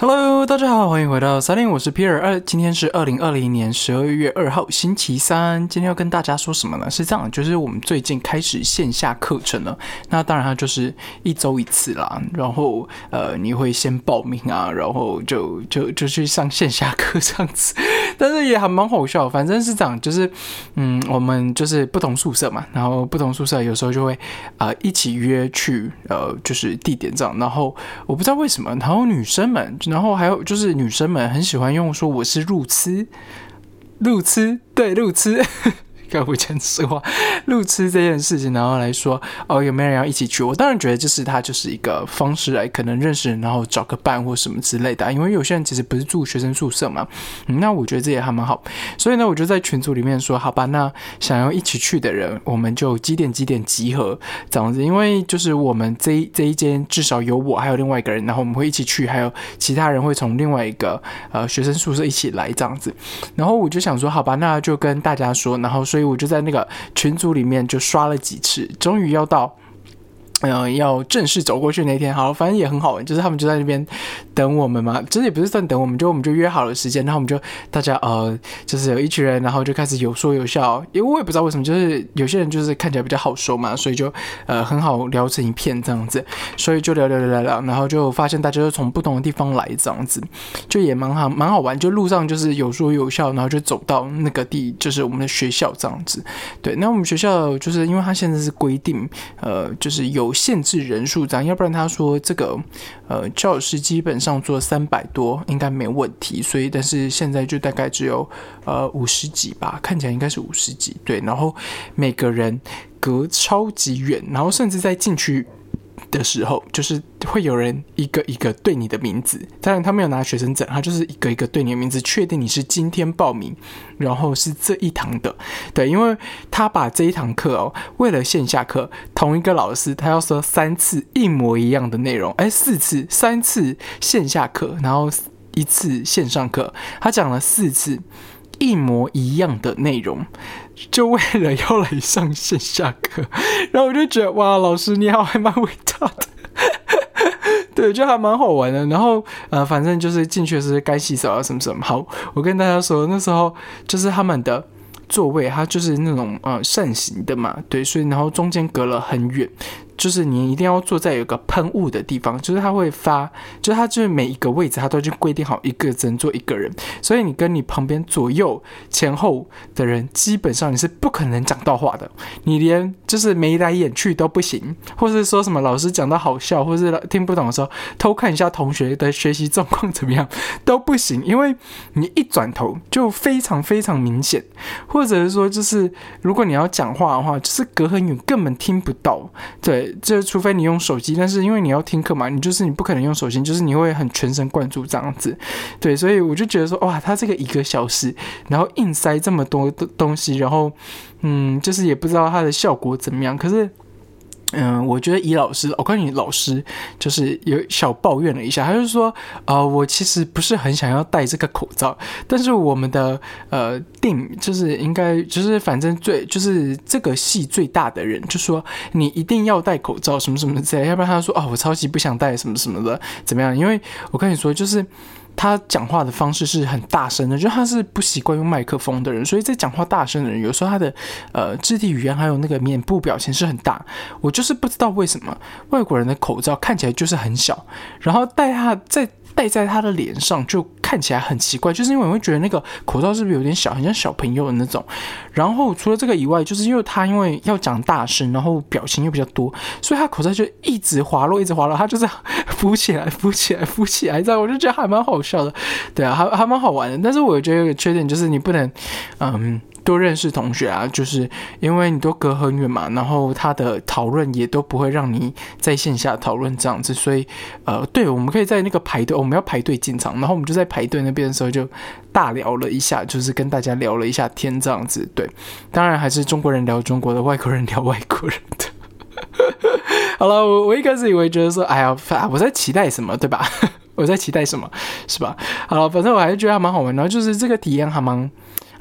Hello，大家好，欢迎回到三零，我是皮尔二。今天是二零二零年十二月二号，星期三。今天要跟大家说什么呢？是这样，就是我们最近开始线下课程了。那当然，它就是一周一次啦。然后，呃，你会先报名啊，然后就就就去上线下课这样子。但是也还蛮好笑，反正是这样，就是嗯，我们就是不同宿舍嘛，然后不同宿舍有时候就会啊一起约去呃，就是地点这样。然后我不知道为什么，然后女生们。然后还有就是女生们很喜欢用说我是路痴，路痴对路痴。跟我讲实话，路痴这件事情，然后来说哦，有没有人要一起去？我当然觉得就是他就是一个方式来可能认识人，然后找个伴或什么之类的。因为有些人其实不是住学生宿舍嘛，那我觉得这也还蛮好。所以呢，我就在群组里面说，好吧，那想要一起去的人，我们就几点几点集合这样子。因为就是我们这这一间至少有我还有另外一个人，然后我们会一起去，还有其他人会从另外一个呃学生宿舍一起来这样子。然后我就想说，好吧，那就跟大家说，然后所以。所以我就在那个群组里面就刷了几次，终于要到。嗯，要正式走过去那天，好，反正也很好玩，就是他们就在那边等我们嘛。其实也不是算等我们，就我们就约好了时间，然后我们就大家呃，就是有一群人，然后就开始有说有笑。因为我也不知道为什么，就是有些人就是看起来比较好说嘛，所以就呃很好聊成一片这样子。所以就聊聊聊聊聊，然后就发现大家都从不同的地方来这样子，就也蛮好蛮好玩。就路上就是有说有笑，然后就走到那个地，就是我们的学校这样子。对，那我们学校就是因为它现在是规定，呃，就是有。限制人数这样，要不然他说这个呃教室基本上做三百多应该没问题，所以但是现在就大概只有呃五十几吧，看起来应该是五十几对，然后每个人隔超级远，然后甚至在进去。的时候，就是会有人一个一个对你的名字，当然他没有拿学生证，他就是一个一个对你的名字，确定你是今天报名，然后是这一堂的，对，因为他把这一堂课哦，为了线下课，同一个老师他要说三次一模一样的内容，哎，四次，三次线下课，然后一次线上课，他讲了四次一模一样的内容。就为了要来上线下课，然后我就觉得哇，老师你好，还蛮伟大的，对，就还蛮好玩的。然后呃，反正就是进去是该洗手啊什么什么。好，我跟大家说，那时候就是他们的座位，它就是那种呃扇形的嘛，对，所以然后中间隔了很远。就是你一定要坐在有个喷雾的地方，就是它会发，就是它就是每一个位置它都已经规定好一个只能坐一个人，所以你跟你旁边左右前后的人基本上你是不可能讲到话的，你连就是眉来眼去都不行，或是说什么老师讲的好笑，或是听不懂的时候偷看一下同学的学习状况怎么样都不行，因为你一转头就非常非常明显，或者是说就是如果你要讲话的话，就是隔很远根本听不到，对。这除非你用手机，但是因为你要听课嘛，你就是你不可能用手机，就是你会很全神贯注这样子，对，所以我就觉得说，哇，它这个一个小时，然后硬塞这么多的东西，然后，嗯，就是也不知道它的效果怎么样，可是。嗯，我觉得以老师，我告诉你，老师就是有小抱怨了一下，他就说，呃，我其实不是很想要戴这个口罩，但是我们的呃定就是应该就是反正最就是这个戏最大的人就说你一定要戴口罩什么什么之类，要不然他说哦，我超级不想戴什么什么的，怎么样？因为我跟你说就是。他讲话的方式是很大声的，就他是不习惯用麦克风的人，所以在讲话大声的人，有时候他的呃肢体语言还有那个面部表情是很大。我就是不知道为什么外国人的口罩看起来就是很小，然后戴他在。戴在他的脸上就看起来很奇怪，就是因为我会觉得那个口罩是不是有点小，很像小朋友的那种。然后除了这个以外，就是因为他因为要讲大声，然后表情又比较多，所以他口罩就一直滑落，一直滑落，他就是 浮起来、浮起来、浮起来，这样我就觉得还蛮好笑笑的。对啊，还还蛮好玩的。但是我觉得有个缺点就是你不能，嗯。多认识同学啊，就是因为你都隔很远嘛，然后他的讨论也都不会让你在线下讨论这样子，所以呃，对，我们可以在那个排队，我们要排队进场，然后我们就在排队那边的时候就大聊了一下，就是跟大家聊了一下天这样子，对，当然还是中国人聊中国的，外国人聊外国人的。好了，我我一开始以为觉得说，哎呀，我在期待什么，对吧？我在期待什么，是吧？好了，反正我还是觉得还蛮好玩，然后就是这个体验还蛮。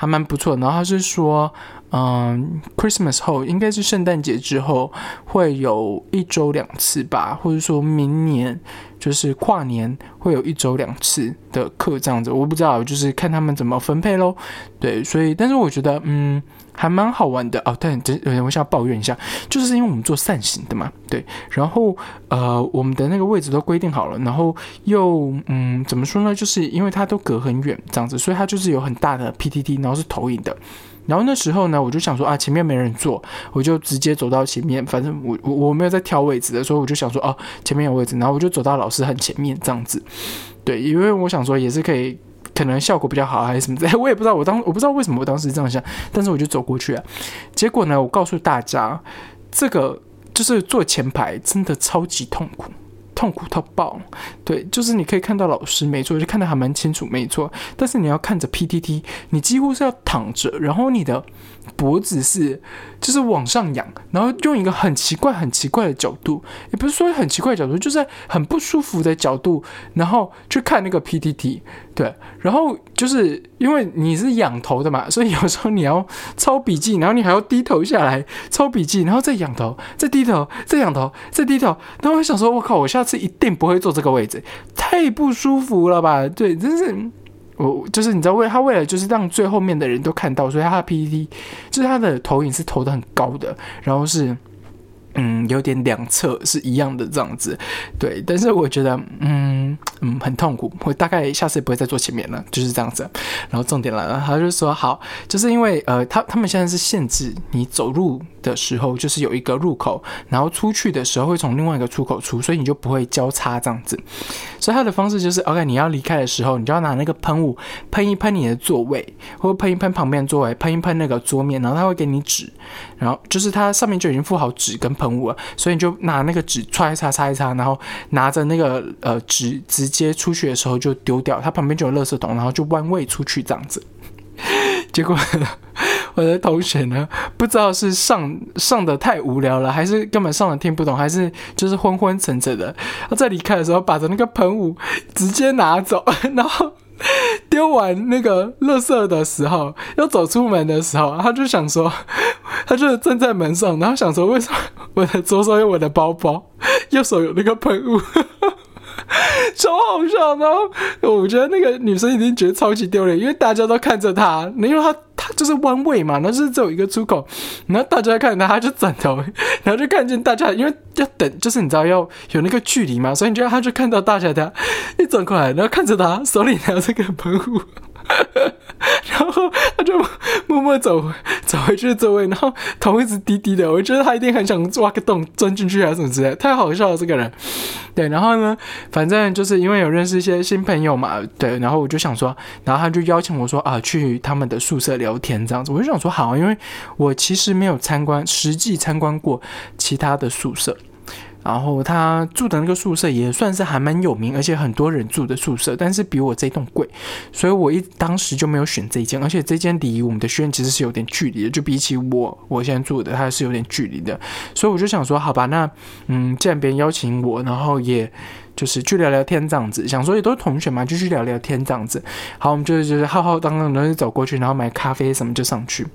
还蛮不错，然后他是说，嗯，Christmas 后应该是圣诞节之后会有一周两次吧，或者说明年就是跨年会有一周两次的课这样子，我不知道，就是看他们怎么分配喽。对，所以但是我觉得嗯还蛮好玩的哦。但这我想要抱怨一下，就是因为我们做扇形的嘛，对，然后呃我们的那个位置都规定好了，然后又嗯怎么说呢？就是因为它都隔很远这样子，所以它就是有很大的 PTT，然后是投影的。然后那时候呢，我就想说啊，前面没人坐，我就直接走到前面。反正我我我没有在挑位置的，所以我就想说哦，前面有位置，然后我就走到老师很前面这样子。对，因为我想说也是可以，可能效果比较好还是什么的，我也不知道。我当我不知道为什么我当时这样想，但是我就走过去啊。结果呢，我告诉大家，这个就是坐前排真的超级痛苦。痛苦到爆，对，就是你可以看到老师，没错，就看得还蛮清楚，没错。但是你要看着 PPT，你几乎是要躺着，然后你的脖子是就是往上仰，然后用一个很奇怪、很奇怪的角度，也不是说很奇怪的角度，就是很不舒服的角度，然后去看那个 PPT。对，然后就是因为你是仰头的嘛，所以有时候你要抄笔记，然后你还要低头下来抄笔记，然后再仰头，再低头，再仰头，再低头。然后我想说，我靠，我下次一定不会坐这个位置，太不舒服了吧？对，真是我就是你知道，为他为了就是让最后面的人都看到，所以他的 PPT 就是他的投影是投的很高的，然后是。嗯，有点两侧是一样的这样子，对，但是我觉得，嗯嗯，很痛苦。我大概下次不会再坐前面了，就是这样子。然后重点来了，他就说好，就是因为呃，他他们现在是限制你走路的时候，就是有一个入口，然后出去的时候会从另外一个出口出，所以你就不会交叉这样子。所以他的方式就是，OK，你要离开的时候，你就要拿那个喷雾喷一喷你的座位，或者喷一喷旁边座位，喷一喷那个桌面，然后他会给你纸，然后就是它上面就已经附好纸跟喷雾，所以你就拿那个纸擦一擦，擦一擦，然后拿着那个呃纸直接出去的时候就丢掉，它旁边就有垃圾桶，然后就弯位出去这样子。结果我的同学呢，不知道是上上的太无聊了，还是根本上的听不懂，还是就是昏昏沉沉的。他在离开的时候，把着那个喷雾直接拿走，然后。丢完那个垃圾的时候，要走出门的时候，他就想说，他就站在门上，然后想说，为什么 我的左手有我的包包，右手有那个喷雾，超好笑。然后我觉得那个女生已经觉得超级丢脸，因为大家都看着她，因为她。他 就是弯位嘛，那就是只有一个出口，然后大家看他，他就转头，然后就看见大家，因为要等，就是你知道要有那个距离嘛，所以你就他就看到大家的一转过来，然后看着他手里拿着个喷壶。然后他就默默走走回去座位，然后头一直低低的。我觉得他一定很想挖个洞钻进去还是什么之类，太好笑了这个人。对，然后呢，反正就是因为有认识一些新朋友嘛，对，然后我就想说，然后他就邀请我说啊，去他们的宿舍聊天这样子。我就想说好，因为我其实没有参观实际参观过其他的宿舍。然后他住的那个宿舍也算是还蛮有名，而且很多人住的宿舍，但是比我这栋贵，所以我一当时就没有选这间，而且这间离我们的学院其实是有点距离的，就比起我我现在住的，它是有点距离的，所以我就想说，好吧，那嗯，既然别人邀请我，然后也就是去聊聊天这样子，想说也都是同学嘛，就去聊聊天这样子，好，我们就就是浩浩荡荡的走过去，然后买咖啡什么就上去。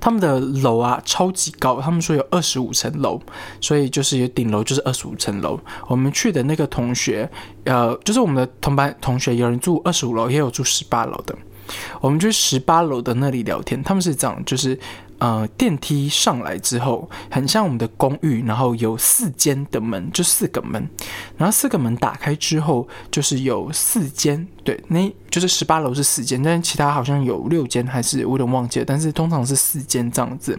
他们的楼啊超级高，他们说有二十五层楼，所以就是有顶楼就是二十五层楼。我们去的那个同学，呃，就是我们的同班同学，有人住二十五楼，也有住十八楼的。我们去十八楼的那里聊天，他们是这样，就是。呃，电梯上来之后，很像我们的公寓，然后有四间的门，就四个门，然后四个门打开之后，就是有四间，对，那就是十八楼是四间，但是其他好像有六间，还是我有点忘记了，但是通常是四间这样子。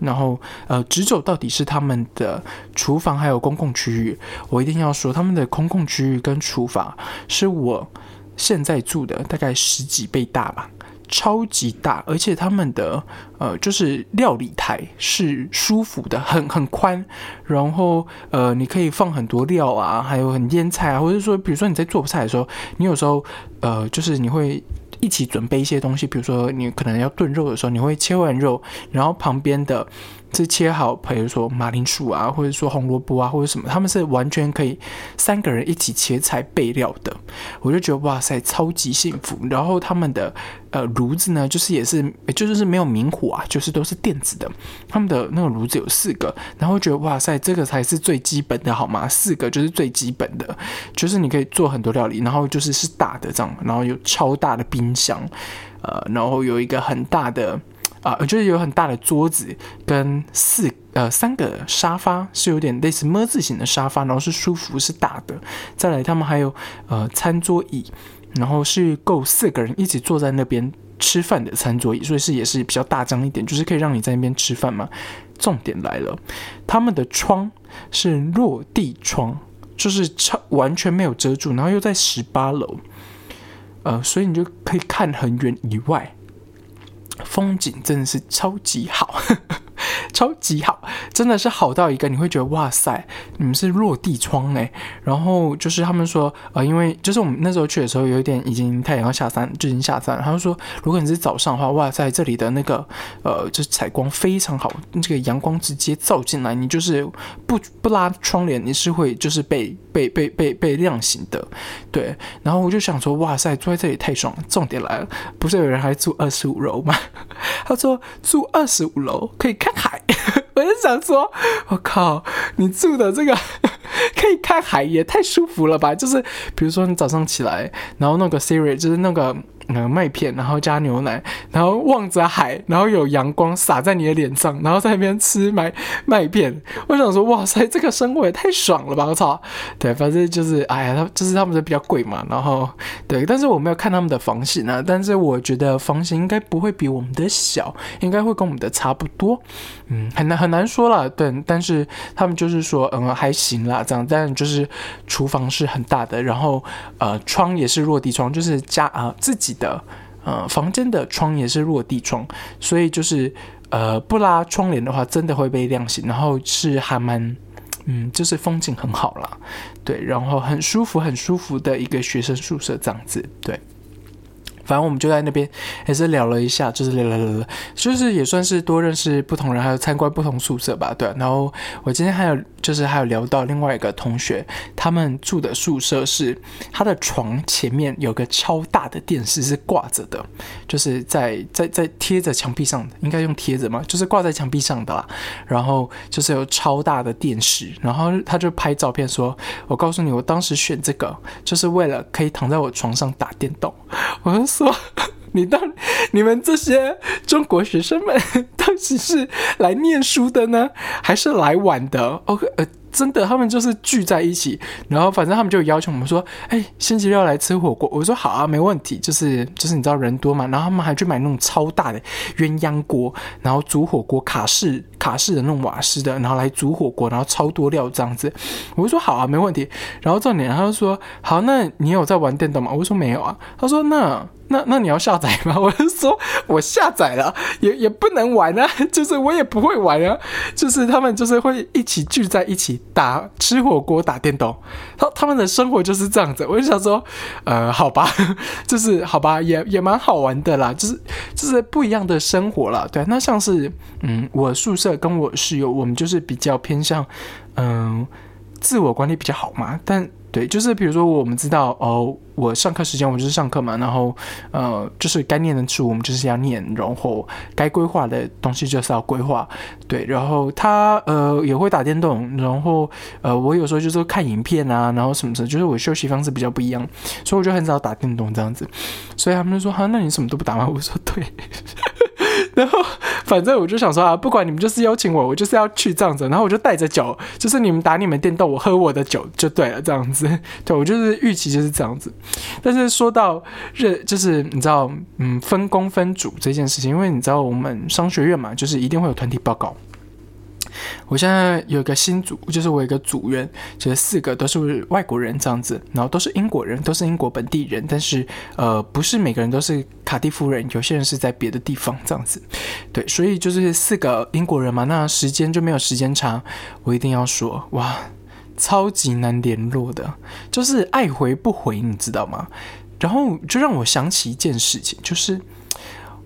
然后，呃，直走到底是他们的厨房还有公共区域，我一定要说，他们的公共区域跟厨房是我现在住的大概十几倍大吧。超级大，而且他们的呃，就是料理台是舒服的，很很宽，然后呃，你可以放很多料啊，还有很腌菜啊，或者说，比如说你在做菜的时候，你有时候呃，就是你会一起准备一些东西，比如说你可能要炖肉的时候，你会切完肉，然后旁边的是切好，比如说马铃薯啊，或者说红萝卜啊，或者什么，他们是完全可以三个人一起切菜备料的。我就觉得哇塞，超级幸福。然后他们的呃炉子呢，就是也是，就是没有明火啊，就是都是电子的。他们的那个炉子有四个，然后觉得哇塞，这个才是最基本的好吗？四个就是最基本的，就是你可以做很多料理，然后就是是大的这样，然后有超大的冰箱，呃，然后有一个很大的。啊，就是有很大的桌子跟四呃三个沙发，是有点类似么字形的沙发，然后是舒服是大的。再来，他们还有呃餐桌椅，然后是够四个人一起坐在那边吃饭的餐桌椅，所以是也是比较大张一点，就是可以让你在那边吃饭嘛。重点来了，他们的窗是落地窗，就是超完全没有遮住，然后又在十八楼，呃，所以你就可以看很远以外。风景真的是超级好。超级好，真的是好到一个你会觉得哇塞，你们是落地窗哎。然后就是他们说，呃，因为就是我们那时候去的时候，有一点已经太阳要下山，就已经下山了。他就说，如果你是早上的话，哇塞，这里的那个呃，就是采光非常好，这个阳光直接照进来，你就是不不拉窗帘，你是会就是被被被被被亮醒的。对，然后我就想说，哇塞，住在这里太爽了。重点来了，不是有人还住二十五楼吗？他说住二十五楼可以看海。我就想说，我靠，你住的这个 可以看海，也太舒服了吧！就是比如说你早上起来，然后弄个 Siri，就是那个。呃，麦片，然后加牛奶，然后望着海，然后有阳光洒在你的脸上，然后在那边吃麦麦片。我想说，哇塞，这个生活也太爽了吧！我操，对，反正就是，哎呀，他就是他们的比较贵嘛，然后对，但是我没有看他们的房型啊，但是我觉得房型应该不会比我们的小，应该会跟我们的差不多。嗯，很难很难说了，对，但是他们就是说，嗯，还行啦，这样，但就是厨房是很大的，然后呃，窗也是落地窗，就是家啊自己。的呃，房间的窗也是落地窗，所以就是呃不拉窗帘的话，真的会被亮醒。然后是还蛮嗯，就是风景很好啦，对，然后很舒服很舒服的一个学生宿舍这样子，对。反正我们就在那边也是聊了一下，就是聊聊聊聊，就是也算是多认识不同人，还有参观不同宿舍吧。对，然后我今天还有就是还有聊到另外一个同学，他们住的宿舍是他的床前面有个超大的电视是挂着的，就是在在在贴着墙壁上的，应该用贴着嘛？就是挂在墙壁上的啦。然后就是有超大的电视，然后他就拍照片说：“我告诉你，我当时选这个就是为了可以躺在我床上打电动。” 我说说，你当你们这些中国学生们 到底是来念书的呢，还是来玩的？OK，呃。真的，他们就是聚在一起，然后反正他们就要求我们说，哎，星期六来吃火锅。我说好啊，没问题。就是就是你知道人多嘛，然后他们还去买那种超大的鸳鸯锅，然后煮火锅，卡式卡式的那种瓦斯的，然后来煮火锅，然后超多料这样子。我说好啊，没问题。然后重点，他就说好，那你有在玩电动吗？我说没有啊。他说那。那那你要下载吗？我就说，我下载了，也也不能玩啊，就是我也不会玩啊，就是他们就是会一起聚在一起打吃火锅、打电动，他他们的生活就是这样子。我就想说，呃，好吧，就是好吧，也也蛮好玩的啦，就是就是不一样的生活了。对，那像是嗯，我宿舍跟我室友，我们就是比较偏向嗯，自我管理比较好嘛，但。对，就是比如说，我们知道哦，我上课时间我就是上课嘛，然后呃，就是该念的书我们就是要念，然后该规划的东西就是要规划。对，然后他呃也会打电动，然后呃我有时候就是看影片啊，然后什么的，就是我休息方式比较不一样，所以我就很少打电动这样子。所以他们就说哈，那你什么都不打吗？我说对。然后，反正我就想说啊，不管你们就是邀请我，我就是要去这样子。然后我就带着酒，就是你们打你们电动，我喝我的酒就对了，这样子。对我就是预期就是这样子。但是说到热，就是你知道，嗯，分工分组这件事情，因为你知道我们商学院嘛，就是一定会有团体报告。我现在有一个新组，就是我一个组员，就是四个都是外国人这样子，然后都是英国人，都是英国本地人，但是呃，不是每个人都是卡蒂夫人，有些人是在别的地方这样子。对，所以就是四个英国人嘛，那时间就没有时间差。我一定要说，哇，超级难联络的，就是爱回不回，你知道吗？然后就让我想起一件事情，就是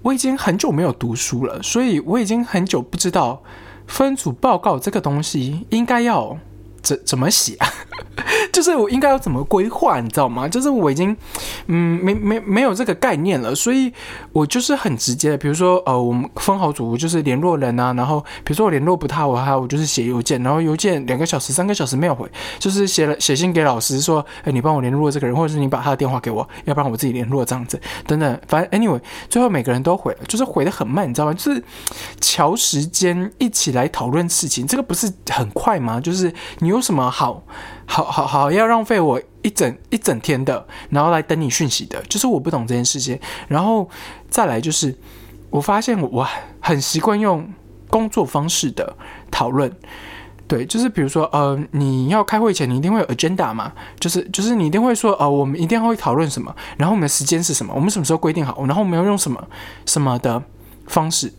我已经很久没有读书了，所以我已经很久不知道。分组报告这个东西应该要怎怎么写啊？就是我应该要怎么规划，你知道吗？就是我已经，嗯，没没没有这个概念了，所以我就是很直接的，比如说，呃，我们分好组，就是联络人啊，然后比如说我联络不到我，还我就是写邮件，然后邮件两个小时、三个小时没有回，就是写了写信给老师说，哎，你帮我联络这个人，或者是你把他的电话给我，要不然我自己联络这样子，等等，反正 anyway，最后每个人都回了，就是回的很慢，你知道吗？就是调时间一起来讨论事情，这个不是很快吗？就是你有什么好？好好好，要浪费我一整一整天的，然后来等你讯息的，就是我不懂这件事情。然后再来就是，我发现我很习惯用工作方式的讨论，对，就是比如说，呃，你要开会前，你一定会有 agenda 嘛，就是就是你一定会说，呃，我们一定会讨论什么，然后我们的时间是什么，我们什么时候规定好，然后我们要用什么什么的方式。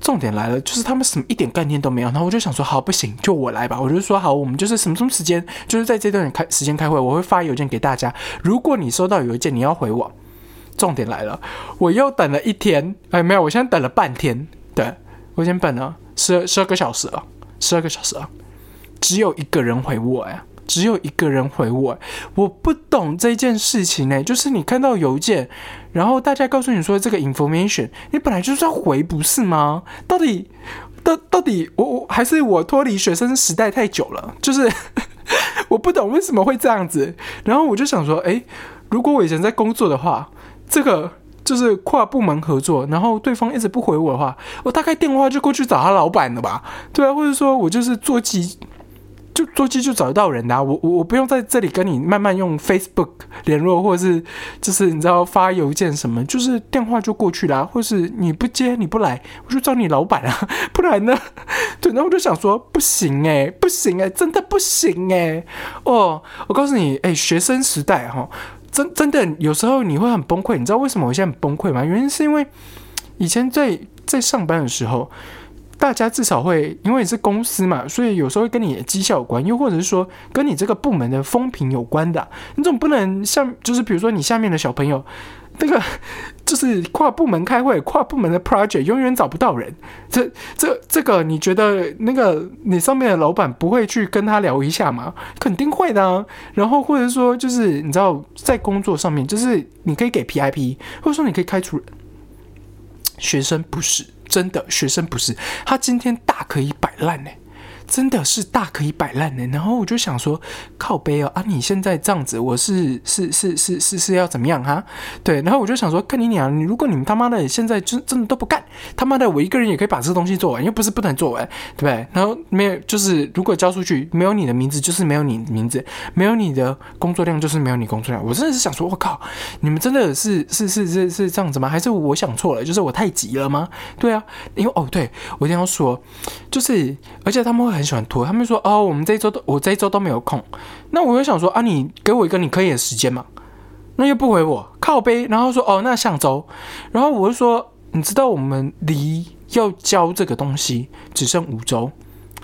重点来了，就是他们什么一点概念都没有，然后我就想说，好不行，就我来吧。我就说好，我们就是什么什么时间，就是在这段开时间开会，我会发邮件给大家。如果你收到邮件，你要回我。重点来了，我又等了一天，哎，没有，我现在等了半天，对我先等了十二十二个小时了，十二个小时了，只有一个人回我呀。只有一个人回我，我不懂这件事情呢。就是你看到邮件，然后大家告诉你说这个 information，你本来就是要回，不是吗？到底，到到底，我我还是我脱离学生时代太久了，就是 我不懂为什么会这样子。然后我就想说，诶，如果我以前在工作的话，这个就是跨部门合作，然后对方一直不回我的话，我大概电话就过去找他老板了吧？对啊，或者说我就是做机。就座机就找得到人的，我我我不用在这里跟你慢慢用 Facebook 联络，或者是就是你知道发邮件什么，就是电话就过去啦，或是你不接你不来，我就找你老板啊，不然呢？对，然后我就想说不行哎，不行哎，真的不行哎，哦，我告诉你哎，学生时代哈，真真的有时候你会很崩溃，你知道为什么我现在很崩溃吗？原因是因为以前在在上班的时候。大家至少会，因为你是公司嘛，所以有时候会跟你的绩效有关，又或者是说跟你这个部门的风评有关的。你总不能像，就是比如说你下面的小朋友，那个 就是跨部门开会，跨部门的 project 永远找不到人。这、这、这个，你觉得那个你上面的老板不会去跟他聊一下吗？肯定会的。啊然后或者说，就是你知道，在工作上面，就是你可以给 PIP，或者说你可以开除。学生不是。真的，学生不是他今天大可以摆烂呢。真的是大可以摆烂的，然后我就想说，靠背哦啊！你现在这样子，我是是是是是是要怎么样哈？对，然后我就想说，看你娘！你如果你们他妈的现在真真的都不干，他妈的我一个人也可以把这个东西做完，又不是不能做完，对不对？然后没有，就是如果交出去没有你的名字，就是没有你名字，没有你的工作量，就是没有你工作量。我真的是想说，我靠，你们真的是是是是是这样子吗？还是我想错了？就是我太急了吗？对啊，因为哦，对我一定要说，就是而且他们会很很。喜欢拖，他们说哦，我们这一周都我这一周都没有空，那我就想说啊，你给我一个你可以的时间嘛，那又不回我靠背，然后说哦，那下周，然后我就说，你知道我们离要交这个东西只剩五周。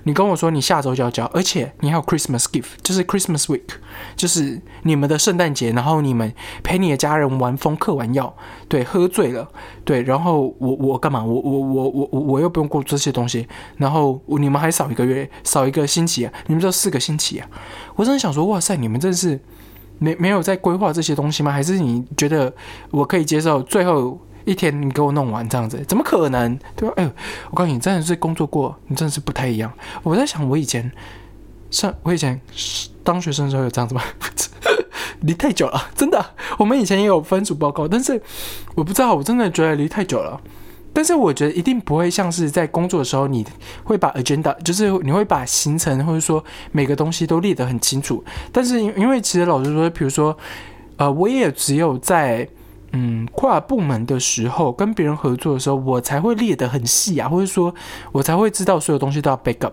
你跟我说你下周就要交，而且你还有 Christmas gift，就是 Christmas week，就是你们的圣诞节，然后你们陪你的家人玩疯、嗑完药，对，喝醉了，对，然后我我干嘛？我我我我我我又不用过这些东西，然后你们还少一个月，少一个星期啊？你们这四个星期啊？我真的想说，哇塞，你们真是没没有在规划这些东西吗？还是你觉得我可以接受最后？一天你给我弄完这样子，怎么可能？对吧？哎，我告诉你，真的是工作过，你真的是不太一样。我在想，我以前上，我以前当学生的时候有这样子吗？离太久了，真的。我们以前也有分组报告，但是我不知道，我真的觉得离太久了。但是我觉得一定不会像是在工作的时候，你会把 agenda，就是你会把行程或者说每个东西都列得很清楚。但是因因为其实老实说，比如说，呃，我也只有在。嗯，跨部门的时候，跟别人合作的时候，我才会列得很细啊，或者说，我才会知道所有东西都要 backup。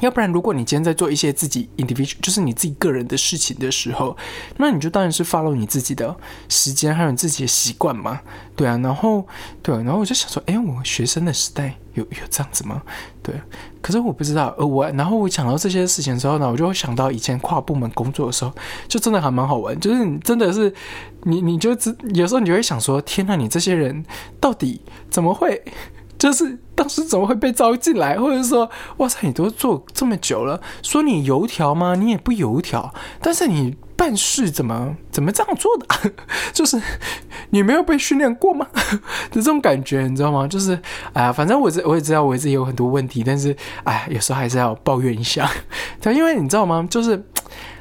要不然，如果你今天在做一些自己 individual，就是你自己个人的事情的时候，那你就当然是 follow 你自己的时间，还有你自己的习惯嘛，对啊。然后，对，然后我就想说，哎，我学生的时代有有这样子吗？对，可是我不知道。呃，我然后我想到这些事情之后呢，我就会想到以前跨部门工作的时候，就真的还蛮好玩。就是真的是你，你就有时候你就会想说，天呐，你这些人到底怎么会？就是当时怎么会被招进来，或者说，哇塞，你都做这么久了，说你油条吗？你也不油条，但是你办事怎么怎么这样做的？就是你没有被训练过吗？的 这种感觉，你知道吗？就是哎呀，反正我我也知道我自己有很多问题，但是哎，有时候还是要抱怨一下。对，因为你知道吗？就是。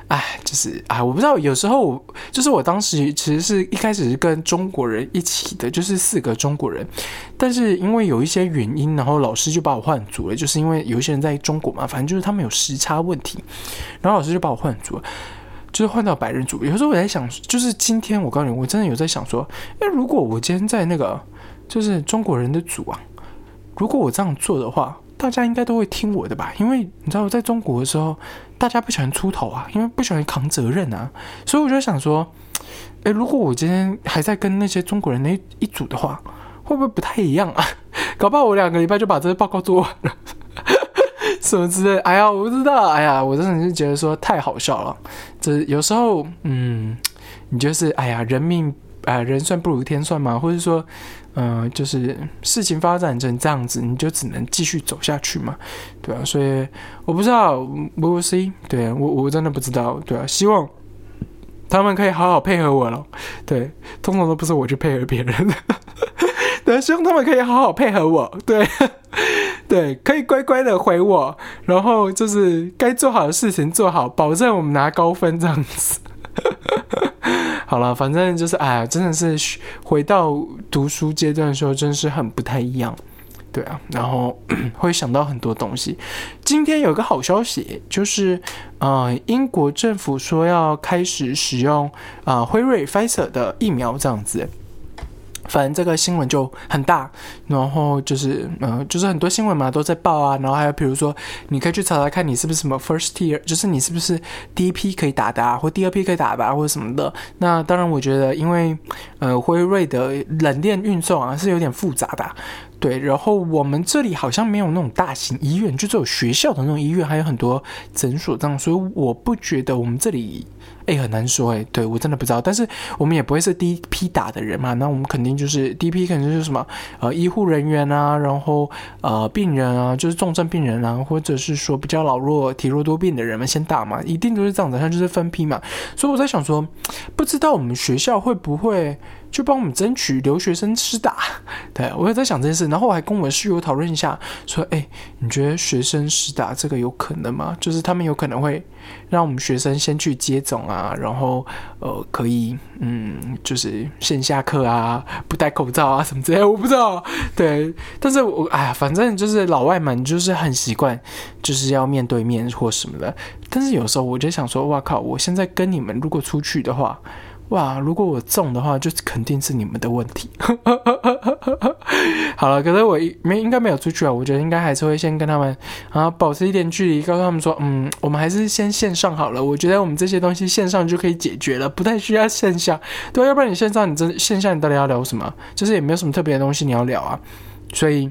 哎，就是哎，我不知道，有时候就是我当时其实是一开始是跟中国人一起的，就是四个中国人，但是因为有一些原因，然后老师就把我换组了，就是因为有一些人在中国嘛，反正就是他们有时差问题，然后老师就把我换组了，就是换到白人组。有时候我在想，就是今天我告诉你，我真的有在想说，哎，如果我今天在那个就是中国人的组啊，如果我这样做的话。大家应该都会听我的吧，因为你知道，在中国的时候，大家不喜欢出头啊，因为不喜欢扛责任啊，所以我就想说，诶，如果我今天还在跟那些中国人那一组的话，会不会不太一样啊？搞不好我两个礼拜就把这个报告做完了，什么之类？哎呀，我不知道，哎呀，我真的是觉得说太好笑了。这有时候，嗯，你就是哎呀，人命啊，人算不如天算嘛，或者说。嗯，就是事情发展成这样子，你就只能继续走下去嘛，对啊，所以我不知道，We will see。对我我真的不知道，对啊，希望他们可以好好配合我了。对，通常都不是我去配合别人的，对，希望他们可以好好配合我。对，对，可以乖乖的回我，然后就是该做好的事情做好，保证我们拿高分这样子。好了，反正就是哎，真的是回到读书阶段的时候，真是很不太一样，对啊，然后 会想到很多东西。今天有个好消息，就是呃，英国政府说要开始使用啊辉瑞 Pfizer 的疫苗，这样子。反正这个新闻就很大，然后就是嗯，就是很多新闻嘛都在报啊，然后还有比如说，你可以去查查看你是不是什么 first tier，就是你是不是第一批可以打的啊，或第二批可以打的，或者什么的。那当然，我觉得因为呃辉瑞的冷链运送啊是有点复杂的，对。然后我们这里好像没有那种大型医院，就只有学校的那种医院，还有很多诊所这样，所以我不觉得我们这里。哎，很难说哎，对我真的不知道。但是我们也不会是第一批打的人嘛，那我们肯定就是第一批，肯定就是什么呃医护人员啊，然后呃病人啊，就是重症病人啊，或者是说比较老弱体弱多病的人们先打嘛，一定都是这样子，像就是分批嘛。所以我在想说，不知道我们学校会不会。就帮我们争取留学生师打，对我也在想这件事，然后我还跟我的室友讨论一下，说，哎，你觉得学生师打这个有可能吗？就是他们有可能会让我们学生先去接种啊，然后呃，可以，嗯，就是线下课啊，不戴口罩啊什么之类，我不知道，对，但是我哎呀，反正就是老外们就是很习惯，就是要面对面或什么的，但是有时候我就想说，哇靠，我现在跟你们如果出去的话。哇！如果我中的话，就肯定是你们的问题。好了，可是我没应该没有出去啊。我觉得应该还是会先跟他们啊保持一点距离，告诉他们说，嗯，我们还是先线上好了。我觉得我们这些东西线上就可以解决了，不太需要线下。对，要不然你线上你真线下你到底要聊什么？就是也没有什么特别的东西你要聊啊，所以。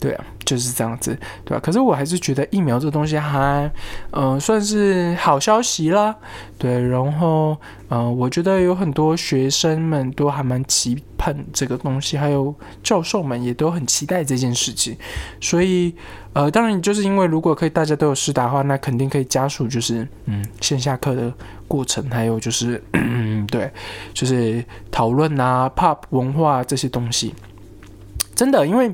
对啊，就是这样子，对吧？可是我还是觉得疫苗这东西还，嗯，算是好消息啦。对，然后，嗯，我觉得有很多学生们都还蛮期盼这个东西，还有教授们也都很期待这件事情。所以，呃，当然，就是因为如果可以大家都有试打的话，那肯定可以加速，就是嗯，线下课的过程，还有就是，嗯，对，就是讨论啊，pop 文化这些东西。真的，因为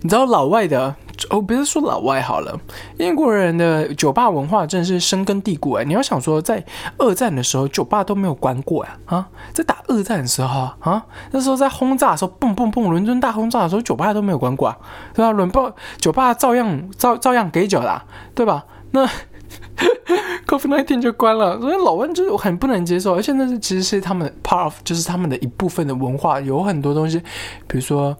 你知道老外的哦，不是说老外好了，英国人的酒吧文化真的是深根蒂固哎。你要想说，在二战的时候，酒吧都没有关过呀啊，在打二战的时候啊，那时候在轰炸的时候，蹦蹦蹦，伦敦大轰炸的时候，酒吧都没有关过啊，对吧？伦爆酒吧照样照照样给酒啦，对吧？那。COVID nineteen 就关了，所以老外就是很不能接受，而且那是其实是他们 part of，就是他们的一部分的文化，有很多东西，比如说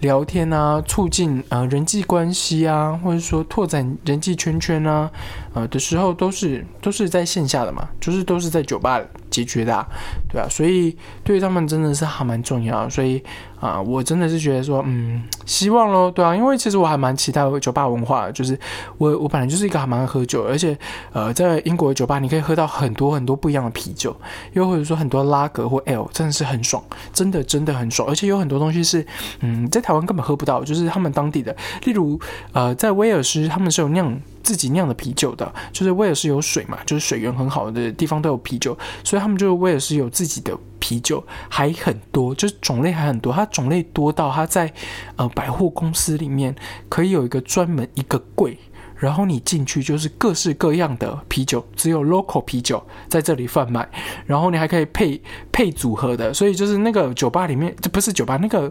聊天啊，促进啊人际关系啊，或者说拓展人际圈圈啊，呃的时候都是都是在线下的嘛，就是都是在酒吧解决的，对啊，所以对他们真的是还蛮重要，所以。啊，我真的是觉得说，嗯，希望咯，对啊，因为其实我还蛮期待酒吧文化，就是我我本来就是一个还蛮喝酒，而且呃，在英国的酒吧，你可以喝到很多很多不一样的啤酒，又或者说很多拉格或 L，真的是很爽，真的真的很爽。而且有很多东西是，嗯，在台湾根本喝不到，就是他们当地的，例如，呃，在威尔士他们是有酿自己酿的啤酒的，就是威尔士有水嘛，就是水源很好的地方都有啤酒，所以他们就威尔士有自己的啤酒，还很多，就是种类还很多，它种类多到它在呃百货公司里面可以有一个专门一个柜。然后你进去就是各式各样的啤酒，只有 local 啤酒在这里贩卖。然后你还可以配配组合的，所以就是那个酒吧里面，这不是酒吧，那个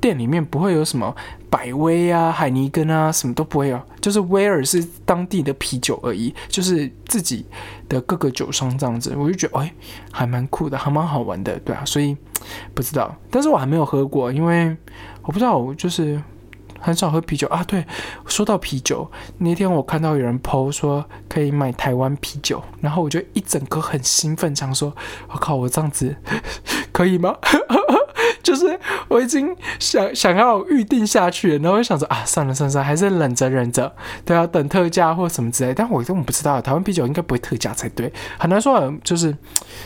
店里面不会有什么百威啊、海尼根啊，什么都不会有，就是威尔是当地的啤酒而已，就是自己的各个酒商这样子。我就觉得哎，还蛮酷的，还蛮好玩的，对啊。所以不知道，但是我还没有喝过，因为我不知道，就是。很少喝啤酒啊！对，说到啤酒，那天我看到有人 PO 说可以买台湾啤酒，然后我就一整个很兴奋，想说：“我靠，我这样子可以吗？”就是我已经想想要预定下去，然后我想着啊，算了算了，还是忍着忍着，都要等特价或什么之类。但我根本不知道，台湾啤酒应该不会特价才对，很难说。就是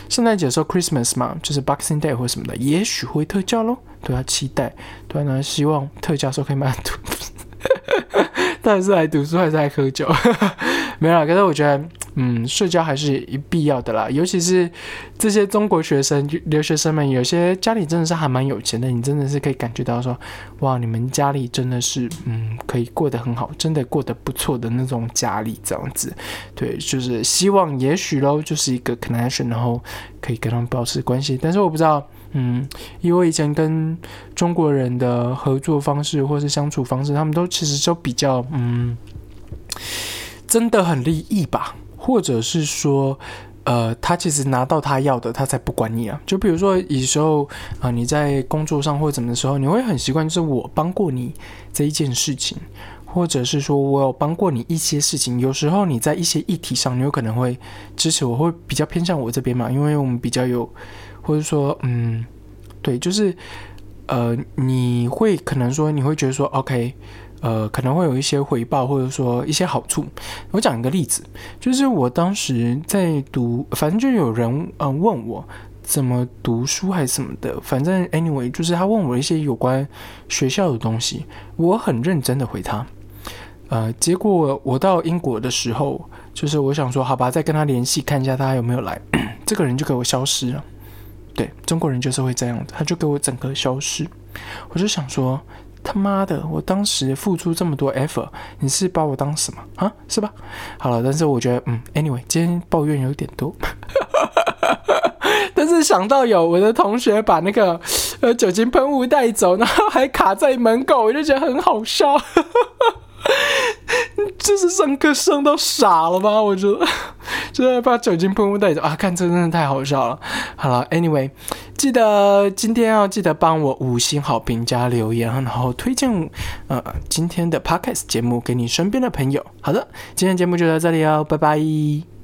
圣诞节的时候，Christmas 嘛，就是 Boxing Day 或什么的，也许会特价咯。对啊，期待，对啊，希望特价时候可以买很多。到底是来读书还是来喝酒？没有，可是我觉得，嗯，社交还是一必要的啦。尤其是这些中国学生、留学生们，有些家里真的是还蛮有钱的，你真的是可以感觉到说，哇，你们家里真的是，嗯，可以过得很好，真的过得不错的那种家里这样子。对，就是希望，也许喽，就是一个 connection，然后可以跟他们保持关系。但是我不知道。嗯，因为以前跟中国人的合作方式或是相处方式，他们都其实都比较嗯，真的很利益吧，或者是说，呃，他其实拿到他要的，他才不管你啊。就比如说，有时候啊，你在工作上或者怎么的时候，你会很习惯，就是我帮过你这一件事情，或者是说我有帮过你一些事情。有时候你在一些议题上，你有可能会支持我，会比较偏向我这边嘛，因为我们比较有。或者说，嗯，对，就是，呃，你会可能说，你会觉得说，OK，呃，可能会有一些回报，或者说一些好处。我讲一个例子，就是我当时在读，反正就有人嗯问我怎么读书还是什么的，反正 anyway，就是他问我一些有关学校的东西，我很认真的回他，呃，结果我到英国的时候，就是我想说，好吧，再跟他联系看一下他有没有来，这个人就给我消失了。对中国人就是会这样的，他就给我整个消失。我就想说，他妈的，我当时付出这么多 effort，你是把我当什么啊？是吧？好了，但是我觉得，嗯，anyway，今天抱怨有点多。但是想到有我的同学把那个呃酒精喷雾带走，然后还卡在门口，我就觉得很好笑。这是上课上到傻了吧？我觉得，就是把酒精喷雾带走啊！看这真的太好笑了。好了，Anyway，记得今天要记得帮我五星好评加留言，然后推荐呃今天的 Podcast 节目给你身边的朋友。好的，今天节目就到这里哦，拜拜。